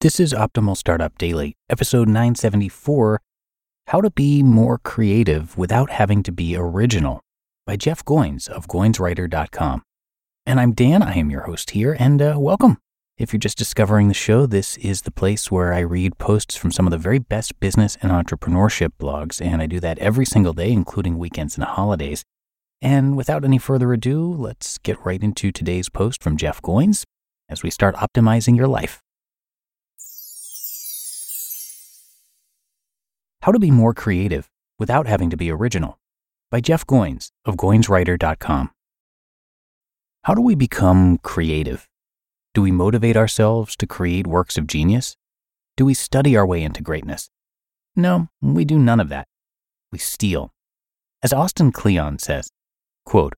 This is Optimal Startup Daily, episode 974 How to Be More Creative Without Having to Be Original by Jeff Goins of GoinsWriter.com. And I'm Dan, I am your host here, and uh, welcome. If you're just discovering the show, this is the place where I read posts from some of the very best business and entrepreneurship blogs, and I do that every single day, including weekends and holidays. And without any further ado, let's get right into today's post from Jeff Goins as we start optimizing your life. How to Be More Creative Without Having to Be Original by Jeff Goins of GoinsWriter.com. How do we become creative? Do we motivate ourselves to create works of genius? Do we study our way into greatness? No, we do none of that. We steal. As Austin Kleon says, quote,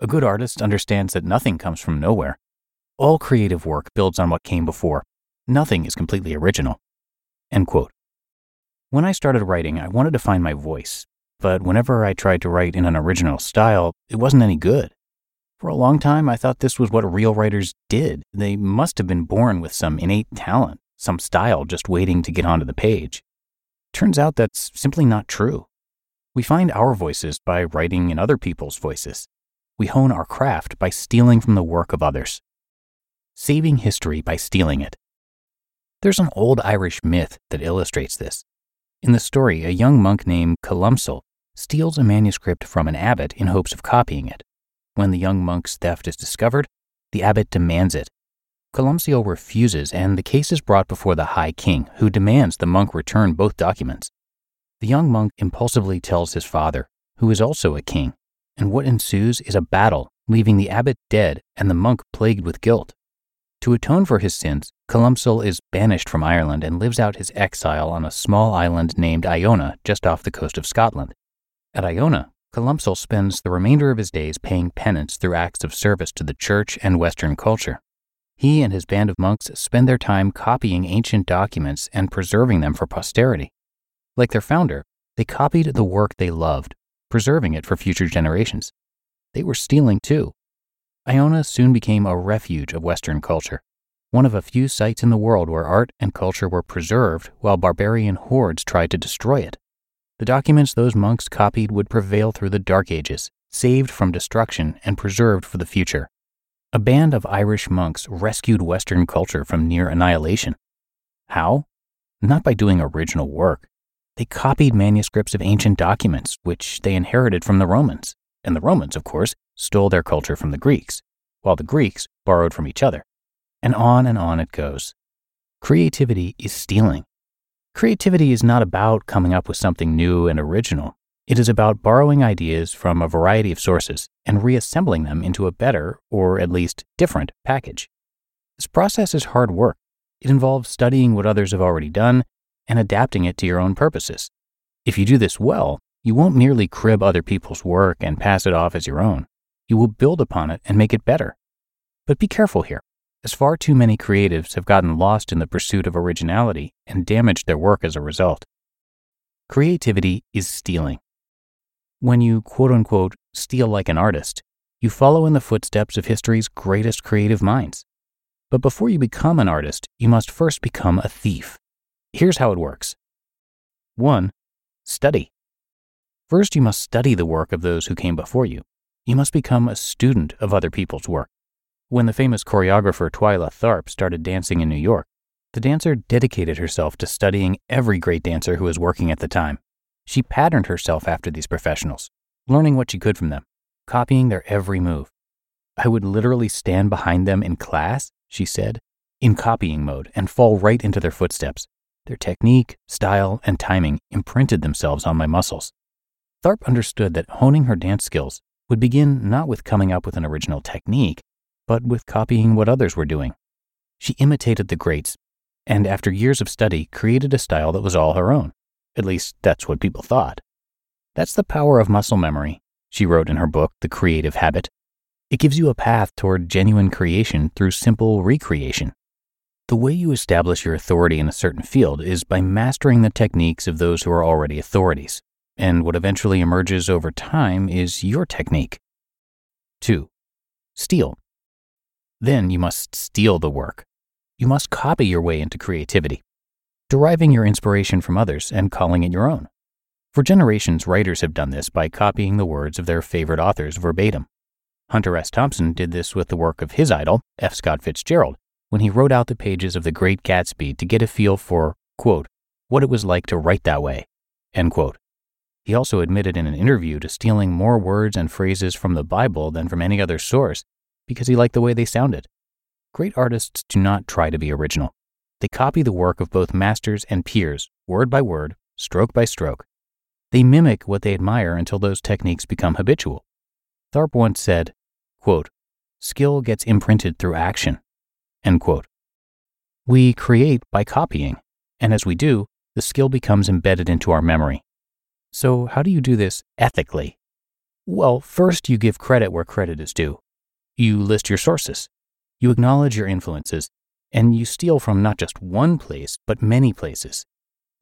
A good artist understands that nothing comes from nowhere. All creative work builds on what came before. Nothing is completely original. End quote. When I started writing, I wanted to find my voice, but whenever I tried to write in an original style, it wasn't any good. For a long time, I thought this was what real writers did. They must have been born with some innate talent, some style just waiting to get onto the page. Turns out that's simply not true. We find our voices by writing in other people's voices. We hone our craft by stealing from the work of others. Saving history by stealing it. There's an old Irish myth that illustrates this. In the story, a young monk named Columcille steals a manuscript from an abbot in hopes of copying it. When the young monk's theft is discovered, the abbot demands it. Columcille refuses, and the case is brought before the High King, who demands the monk return both documents. The young monk impulsively tells his father, who is also a king, and what ensues is a battle, leaving the abbot dead and the monk plagued with guilt. To atone for his sins, Columcille is banished from Ireland and lives out his exile on a small island named Iona just off the coast of Scotland. At Iona, Columcille spends the remainder of his days paying penance through acts of service to the church and Western culture. He and his band of monks spend their time copying ancient documents and preserving them for posterity. Like their founder, they copied the work they loved, preserving it for future generations. They were stealing too, Iona soon became a refuge of Western culture, one of a few sites in the world where art and culture were preserved while barbarian hordes tried to destroy it. The documents those monks copied would prevail through the Dark Ages, saved from destruction and preserved for the future. A band of Irish monks rescued Western culture from near annihilation. How? Not by doing original work. They copied manuscripts of ancient documents, which they inherited from the Romans. And the Romans, of course, stole their culture from the Greeks, while the Greeks borrowed from each other. And on and on it goes. Creativity is stealing. Creativity is not about coming up with something new and original. It is about borrowing ideas from a variety of sources and reassembling them into a better, or at least different, package. This process is hard work. It involves studying what others have already done and adapting it to your own purposes. If you do this well, you won't merely crib other people's work and pass it off as your own you will build upon it and make it better. But be careful here, as far too many creatives have gotten lost in the pursuit of originality and damaged their work as a result. Creativity is stealing. When you quote unquote steal like an artist, you follow in the footsteps of history's greatest creative minds. But before you become an artist, you must first become a thief. Here's how it works 1. Study. First, you must study the work of those who came before you you must become a student of other people's work. When the famous choreographer Twyla Tharp started dancing in New York, the dancer dedicated herself to studying every great dancer who was working at the time. She patterned herself after these professionals, learning what she could from them, copying their every move. I would literally stand behind them in class, she said, in copying mode and fall right into their footsteps. Their technique, style, and timing imprinted themselves on my muscles. Tharp understood that honing her dance skills would begin not with coming up with an original technique, but with copying what others were doing. She imitated the greats, and after years of study, created a style that was all her own. At least, that's what people thought. That's the power of muscle memory, she wrote in her book, The Creative Habit. It gives you a path toward genuine creation through simple recreation. The way you establish your authority in a certain field is by mastering the techniques of those who are already authorities, and what eventually emerges over time is your technique. 2. Steal. Then you must steal the work. You must copy your way into creativity, deriving your inspiration from others and calling it your own. For generations, writers have done this by copying the words of their favorite authors verbatim. Hunter S. Thompson did this with the work of his idol, F. Scott Fitzgerald, when he wrote out the pages of The Great Gatsby to get a feel for, quote, what it was like to write that way, end quote. He also admitted in an interview to stealing more words and phrases from the Bible than from any other source because he liked the way they sounded. Great artists do not try to be original. They copy the work of both masters and peers, word by word, stroke by stroke. They mimic what they admire until those techniques become habitual. Tharp once said, quote, Skill gets imprinted through action. End quote. We create by copying, and as we do, the skill becomes embedded into our memory. So, how do you do this ethically? Well, first you give credit where credit is due. You list your sources. You acknowledge your influences, and you steal from not just one place, but many places.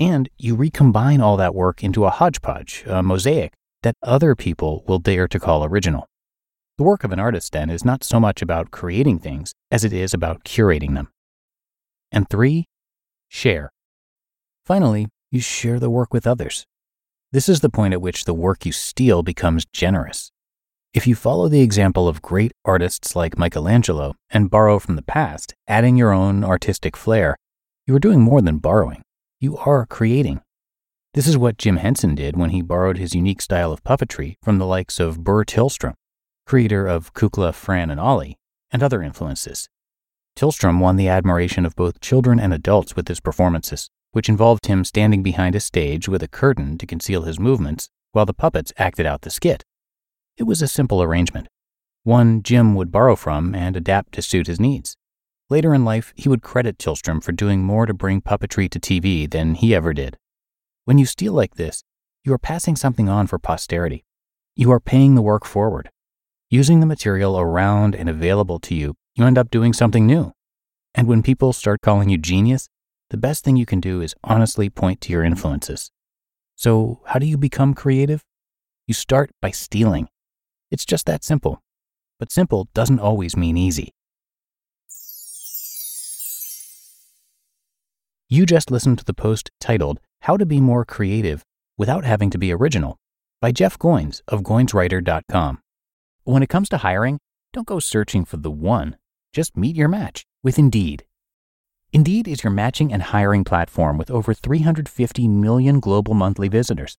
And you recombine all that work into a hodgepodge, a mosaic, that other people will dare to call original. The work of an artist, then, is not so much about creating things as it is about curating them. And three, share. Finally, you share the work with others. This is the point at which the work you steal becomes generous. If you follow the example of great artists like Michelangelo and borrow from the past, adding your own artistic flair, you are doing more than borrowing. You are creating. This is what Jim Henson did when he borrowed his unique style of puppetry from the likes of Burr Tillstrom, creator of Kukla, Fran, and Ollie, and other influences. Tillstrom won the admiration of both children and adults with his performances, which involved him standing behind a stage with a curtain to conceal his movements while the puppets acted out the skit. It was a simple arrangement, one Jim would borrow from and adapt to suit his needs. Later in life, he would credit Tillstrom for doing more to bring puppetry to TV than he ever did. When you steal like this, you are passing something on for posterity. You are paying the work forward. Using the material around and available to you, you end up doing something new. And when people start calling you genius, the best thing you can do is honestly point to your influences. So, how do you become creative? You start by stealing. It's just that simple. But simple doesn't always mean easy. You just listened to the post titled How to Be More Creative Without Having to Be Original by Jeff Goins of GoinsWriter.com. When it comes to hiring, don't go searching for the one. Just meet your match with Indeed. Indeed is your matching and hiring platform with over 350 million global monthly visitors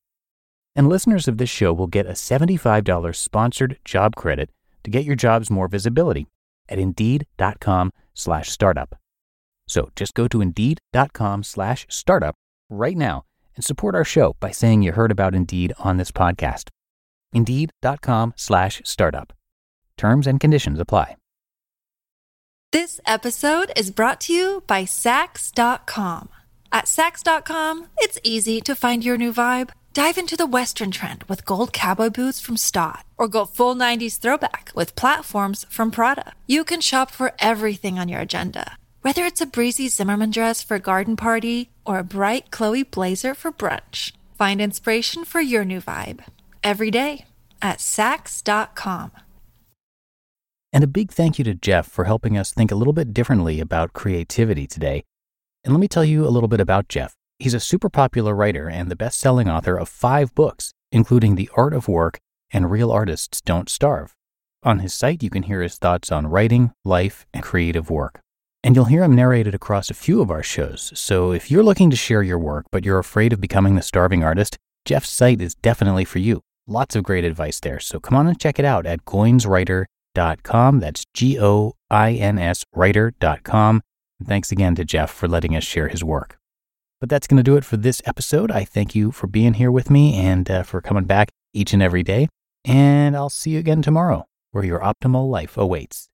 And listeners of this show will get a $75 sponsored job credit to get your jobs more visibility at indeed.com slash startup. So just go to indeed.com slash startup right now and support our show by saying you heard about Indeed on this podcast. Indeed.com slash startup. Terms and conditions apply. This episode is brought to you by Saks.com. At Saks.com, it's easy to find your new vibe. Dive into the Western trend with gold cowboy boots from Staud, or go full 90s throwback with platforms from Prada. You can shop for everything on your agenda, whether it's a breezy Zimmermann dress for a garden party or a bright Chloe blazer for brunch. Find inspiration for your new vibe every day at Saks.com. And a big thank you to Jeff for helping us think a little bit differently about creativity today. And let me tell you a little bit about Jeff. He's a super popular writer and the best selling author of five books, including The Art of Work and Real Artists Don't Starve. On his site, you can hear his thoughts on writing, life, and creative work. And you'll hear him narrated across a few of our shows. So if you're looking to share your work, but you're afraid of becoming the starving artist, Jeff's site is definitely for you. Lots of great advice there. So come on and check it out at goinswriter.com. That's G O I N S writer.com. Thanks again to Jeff for letting us share his work. But that's going to do it for this episode. I thank you for being here with me and uh, for coming back each and every day. And I'll see you again tomorrow where your optimal life awaits.